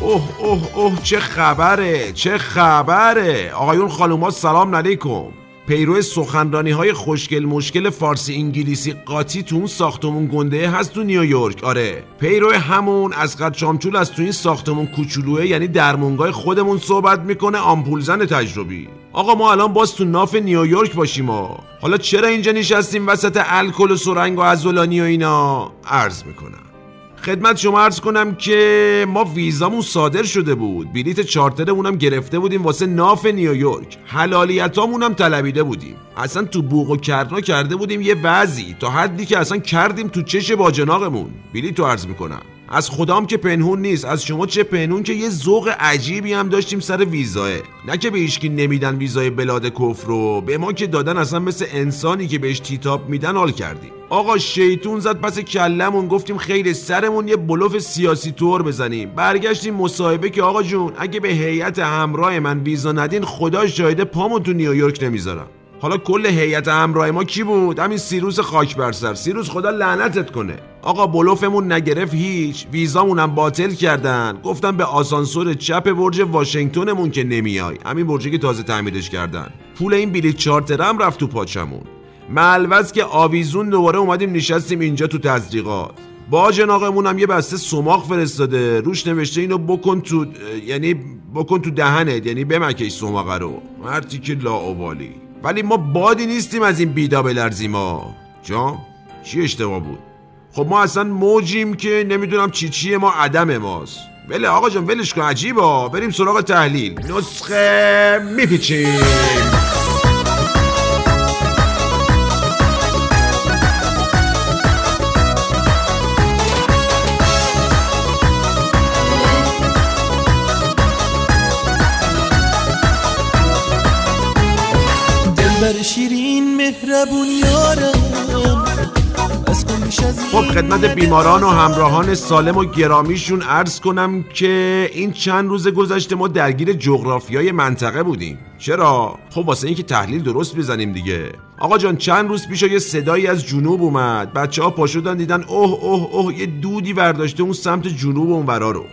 اوه اوه اوه چه خبره چه خبره. آقایون خانوما سلام علیکم. پیرو سخنرانی های خوشگل مشکل فارسی انگلیسی قاطی تو اون ساختمون گنده هست تو نیویورک. آره. پیرو همون از قد شامچول از تو این ساختمون کوچولوه یعنی درمونگای خودمون صحبت می‌کنه آمپول زن تجربی. آقا ما الان باز تو ناف نیویورک باشیم ما حالا چرا اینجا نشستیم وسط الکل و سرنگ و ازولانی و اینا؟ عرض می‌کنم. خدمت شما عرض کنم که ما ویزامون صادر شده بود. بلیت هم گرفته بودیم واسه ناف نیویورک. حلالیتامون هم طلبیده بودیم. اصلا تو بوق و کرنا کرده بودیم یه وضعی تا حدی که اصلا کردیم تو چش باجناقمون. بلیت رو عرض می‌کنم. از خدام که پنهون نیست از شما چه پنهون که یه ذوق عجیبی هم داشتیم سر ویزاه نه که به هیچکی نمیدن ویزای بلاد کفر رو به ما که دادن اصلا مثل انسانی که بهش تیتاب میدن حال کردیم. آقا شیطون زد پس کلمون گفتیم خیلی سرمون یه بلوف سیاسی طور بزنیم. برگشتیم مصاحبه که آقا جون اگه به هیئت همراه من ویزا ندین خدا شاهده پامون تو نیویورک نمی‌ذارم. حالا کل هیئت همراه ما کی بود؟ همین سیروس خاک بر سر. سیروس خدا لعنتت کنه. آقا بلوفمون نگرفت هیچ. ویزامون هم باطل کردن. گفتم به آسانسور چپ برج واشنگتنمون که نمیای. همین برجی که تازه تعمیرش کردن. پول این بلیت چارترم رفت تو پاچمون. ملوز که آویزون دوباره اومدیم نشستیم اینجا تو تزریقات. با جناقمون هم یه بسته سماق فرستاده. روش نوشته اینو بکن تو یعنی بکن تو دهنت. یعنی بمکش سماقه رو. مرتی که لاعبالی ولی ما بادی نیستیم از این بیدا بلرزیم ما جان چی اشتباه بود؟ خب ما اصلا موجیم که نمی‌دونم چی چیه ما عدم ماست. بله آقا جان ولش کن عجیبا بریم سراغ تحلیل. نسخه میپیچیم. خدمت بیماران و همراهان سالم و گرامیشون عرض کنم که این چند روز گذشته ما درگیر جغرافیای منطقه بودیم. چرا؟ خب واسه اینکه تحلیل درست بزنیم دیگه. آقا جان چند روز پیش یه صدایی از جنوب اومد. بچه ها پاشدن دیدن اوه اوه اوه یه دودی برداشته اون سمت جنوب اونورا رو.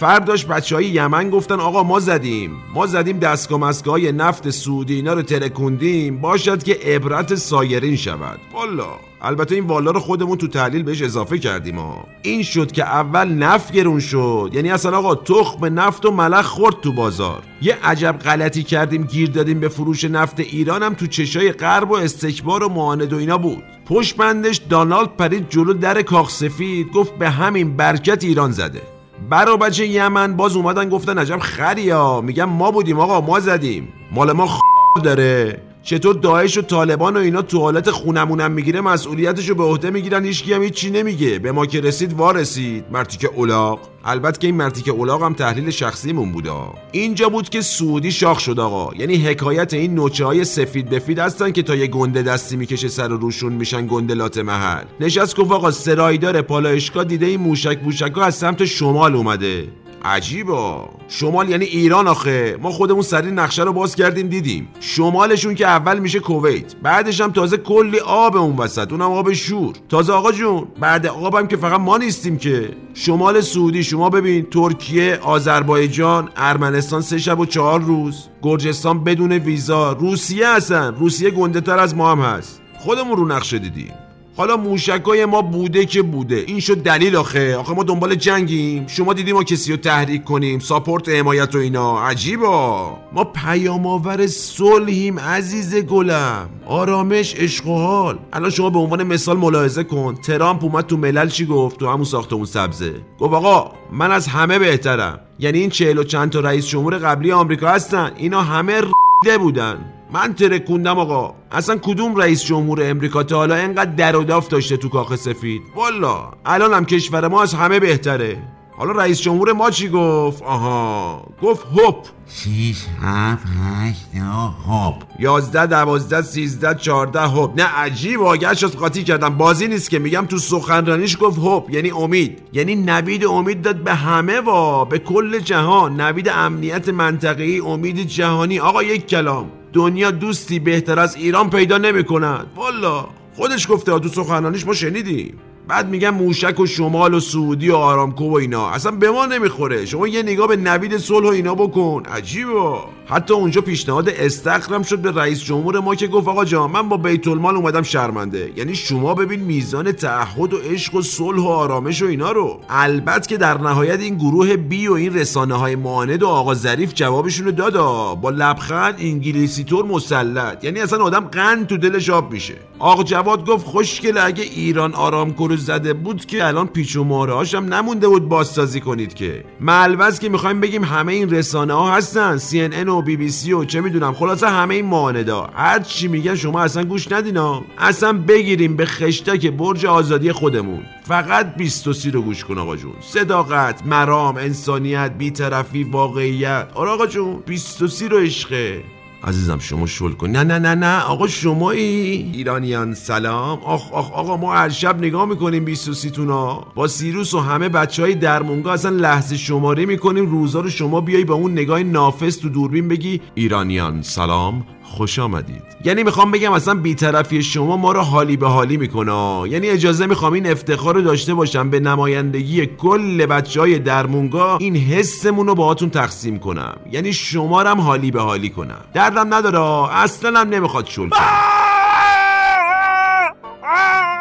فرداش بچه های یمن گفتن آقا ما زدیم. ما زدیم دستگاه مسگاه نفت سعودی اینا رو ترکوندیم. باشد که عبرت سایرین شود. والا. البته این والا رو خودمون تو تحلیل بهش اضافه کردیم ها این شد که اول نفت گرون شد. یعنی اصلا آقا تخم نفت و ملخ خورد تو بازار. یه عجب غلطی کردیم گیر دادیم به فروش نفت ایران هم تو چشای غرب و استکبار و معاند و اینا بود. پشت بندش دانالد پرید جلو در کاخ سفید گفت به همین برکت ایران زده. برا بچه یمن باز اومدن گفتن عجب خریا میگم ما بودیم آقا ما زدیم. مال ما خ... داره. چطور داعش و طالبان و اینا تو حالت خونمونم می‌گیره مسئولیتشو به عهده می‌گیرن هیچکی هم هیچی نمیگه. به ما که رسید وارسید مرتیک اولاق البته که این مرتیک اولاق هم تحلیل شخصیمون بودا. اینجا بود که سعودی شاخ شد آقا. یعنی حکایت این نوچه های سفید بفید هستن که تا یه گنده دستی می‌کشه سر روشون میشن گندلات محل. نشست گفت آقا سرایدار پالایشگاه دیده این موشک موشک از سمت شمال اومده. عجیبا شمال یعنی ایران آخه. ما خودمون سری نقشه رو باز کردیم دیدیم. شمالشون که اول میشه کویت. بعدش هم تازه کلی آب اون وسط. اونم آب شور. تازه آقا جون بعد آبم که فقط ما نیستیم که. شمال سعودی شما ببین ترکیه آذربایجان ارمنستان سه شب و چهار روز. گرجستان بدون ویزا. روسیه هستن روسیه گنده تر از ما هم هست. خودمون رو نقشه دیدیم. حالا موشکای ما بوده که بوده. این شد دلیل آخه. آخه ما دنبال جنگیم. شما دیدیم ما کسی رو تحریک کنیم. ساپورت حمایت و اینا. عجیبا. ما پیام آور صلحیم عزیز گلم. آرامش عشق و حال. الان شما به عنوان مثال ملاحظه کن. ترامپ اومد تو ملل چی گفت؟ تو همون ساختمون سبزه. گفت آقا من از همه بهترم. یعنی این چهل و چند تا رئیس جمهور قبلی آمریکا هستن. اینا همه ریده بودن. من ترکوندم آقا. اصلا کدوم رئیس جمهور امریکا تا حالا اینقدر در و داف داشته تو کاخ سفید؟ والا الان هم کشور ما از همه بهتره. حالا رئیس جمهور ما چی گفت؟ آها گفت هپ شیش هفت هشت نه خب یازده دوازده سیزده چارده هپ نه عجیب آگهش از قاطی کردم. بازی نیست که میگم تو سخنرانیش گفت هپ یعنی امید. یعنی نوید امید داد به همه وا به کل جهان. نوید امنیت منطقه‌ای امید جهانی. آقا یک کلام. دنیا دوستی بهتر از ایران پیدا نمی‌کند. والا خودش گفته تو سخنرانیش ما شنیدیم. بعد میگن موشک و شمال و سعودی و آرامکو و اینا. اصلا به ما نمی‌خوره. شما یه نگاه به نوید صلح و اینا بکن. عجیبه. حتی اونجا پیشنهاد استخرم شد به رئیس جمهور ما که گفت آقا جان من با بیت المال اومدم شرمنده. یعنی شما ببین میزان تعهد و عشق و صلح و آرامش و اینا رو. البته که در نهایت این گروه بی و این رسانه های معاند و آقا ظریف جوابشون رو دادا با لبخند انگلیسی طور مسلط. یعنی اصلا آدم قند تو دلش آب میشه. آقا جواد گفت خوشگل اگه ایران آرامکو رو زده بود که الان پیچ و مهره هم نمونده بود بازسازی کنید که. ملوز که می‌خوایم بگیم همه این رسانه ها هستن CNN و بی بی سی و چه می‌دونم خلاصه همه این معاندا هر چی میگن شما اصلا گوش ندینا اصلا بگیریم به خشتک برج آزادی خودمون. فقط 23 رو گوش کن آقا جون. صداقت مرام انسانیت بیطرفی واقعیت. آره آقا جون 23 رو عشقه. عزیزم شما شل کن. نه نه نه نه. آقا شمایی. ایرانیان سلام. آخ آخ آقا ما هر شب نگاه می‌کنیم 23 تونا با سیروس و همه بچه های درمونگا اصلا لحظه شماره می‌کنیم. روزا رو شما بیای با اون نگاه نافس تو دوربین بگی. ایرانیان سلام. خوش آمدید. یعنی می‌خوام بگم اصلا بیطرفی شما ما رو حالی به حالی می‌کنه. یعنی اجازه می‌خوام این افتخار رو داشته باشم به نمایندگی کل بچه های درمونگا این حسمون رو باهاتون تقسیم کنم. یعنی شما هم حالی به حالی کنم. دردم نداره. اصلا هم نمی‌خواد شل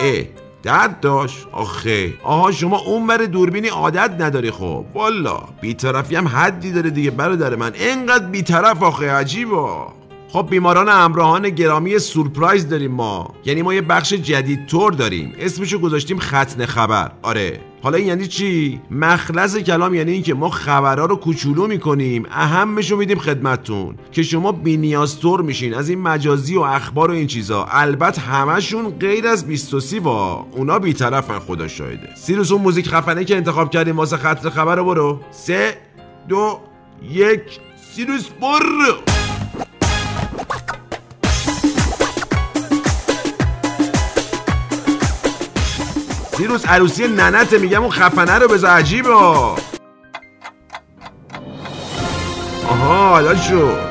اه درد داشت؟ آخه. آها شما اون بر دوربینی عادت نداری خب. والا بیطرفی هم حدی داره دیگه برادر من. اینقدر بیطرف آخه عجیبا. خب بیماران همراهان گرامی سورپرایز داریم ما. یعنی ما یه بخش جدید تور داریم. اسمشو گذاشتیم ختن خبر. آره. حالا این یعنی چی؟ مخلص کلام یعنی اینکه ما خبرها رو کوچولو می‌کنیم اهمشو میدیم خدمتتون. که شما بینیازتور میشین. از این مجازی و اخبار و این چیزا. البته همشون غیر از 23 با اونا بیطرفن خدا شاهده. سیروس اون موزیک خفنه که انتخاب کردیم واسه ختن خبر رو برو. سه دو یک. سیروس برو! سیروس عروسی ننته میگم اون خفنه رو بذار عجیبه. آها حالا شد.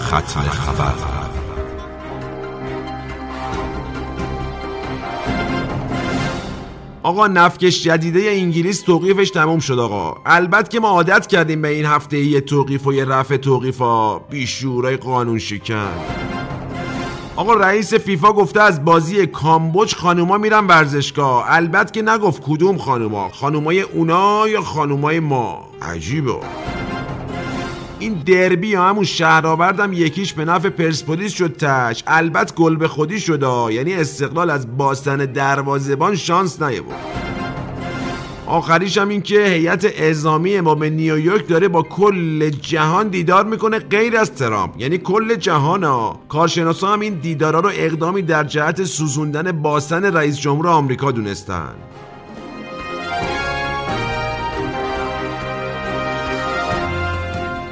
ختم خبر. آقا نفکش جدیده انگلیس توقیفش تموم شد آقا. البته که ما عادت کردیم به این هفته یه توقیف و یه رفع توقیف ها بیشورای قانون شکن. آقا رئیس فیفا گفته از بازی کامبوج خانوما میرن ورزشگاه. البته که نگفت کدوم خانوما خانومای اونا یا خانومای ما. عجیبه. این دربی یا همون شهرآوردم یکیش به نفع پرسپولیس شد تش. البته گل به خودی شد یعنی استقلال از باستن دروازبان شانس نیاورد. آخریش هم این که هیئت اعزامی ما به نیویورک داره با کل جهان دیدار می‌کنه غیر از ترامپ. یعنی کل جهان ها. کارشناسا هم این دیدارا رو اقدامی در جهت سوزوندن باستن رئیس جمهور آمریکا دونستن.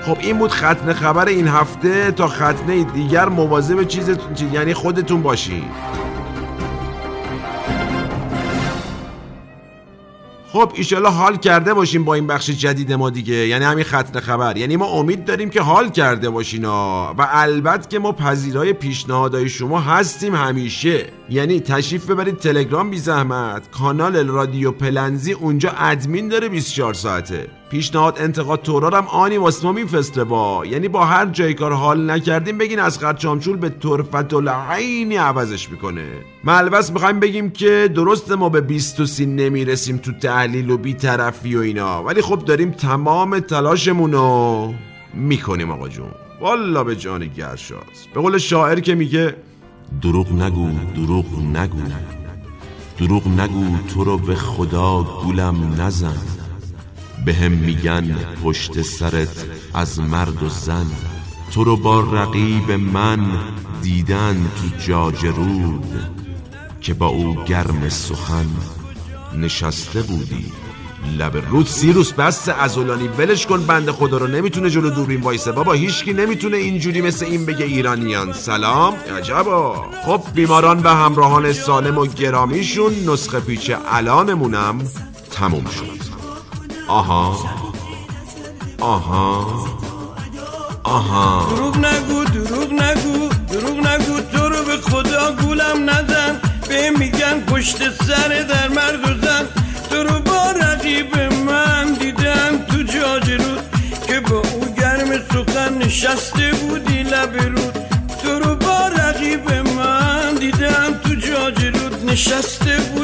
خب این بود ختنه خبر این هفته تا ختنه دیگر مواظب چیز یعنی خودتون باشید خب ایشالا حال کرده باشیم با این بخش جدید ما دیگه. یعنی همین ختن خبر. یعنی ما امید داریم که حال کرده باشین و البته که ما پذیرای پیشنهادهای شما هستیم همیشه. یعنی تشریف ببرید تلگرام بی زحمت. کانال رادیو پلنزی اونجا ادمین داره 24 ساعته. پیشنهاد انتقاد تورار هم آنی واسه ما با یعنی با هر جای کار حال نکردیم بگین از چامچول به طرفت العینی عوضش می‌کنه. ملبس می‌خوایم بگیم که درست ما به 23 نمی‌رسیم تو تحلیل و بیطرفی و اینا. ولی خب داریم تمام تلاشمون رو می‌کنیم آقا جون. والا به جان گرشاست به قول شاعر که میگه دروغ نگو دروغ نگو. دروغ نگو تو رو به خدا گولم نزن. به هم میگن پشت سرت از مرد و زن. تو رو با رقیب من دیدن تو جاج رود که با او گرم سخن نشسته بودی. لب رود سیروس بس ازولانی ولش کن بند خدا رو نمی‌تونه جلو دوربین وایسه. بابا هیچکی نمی‌تونه اینجوری مثل این بگه ایرانیان. سلام. عجبا. خب بیماران و همراهان سالم و گرامیشون نسخه پیچ الانمونم تموم شد. آها. آها. آها. دروغ نگو دروغ نگو دروغ نگو تو رو به خدا گولم نزن. به میگن پشت سر در مرد و زن. تو رو با رقیب من دیدم تو جاج رود. که با او گرم سخن نشسته بودی لب رود. تو رو با رقیب من دیدم تو جاج رود. نشسته رود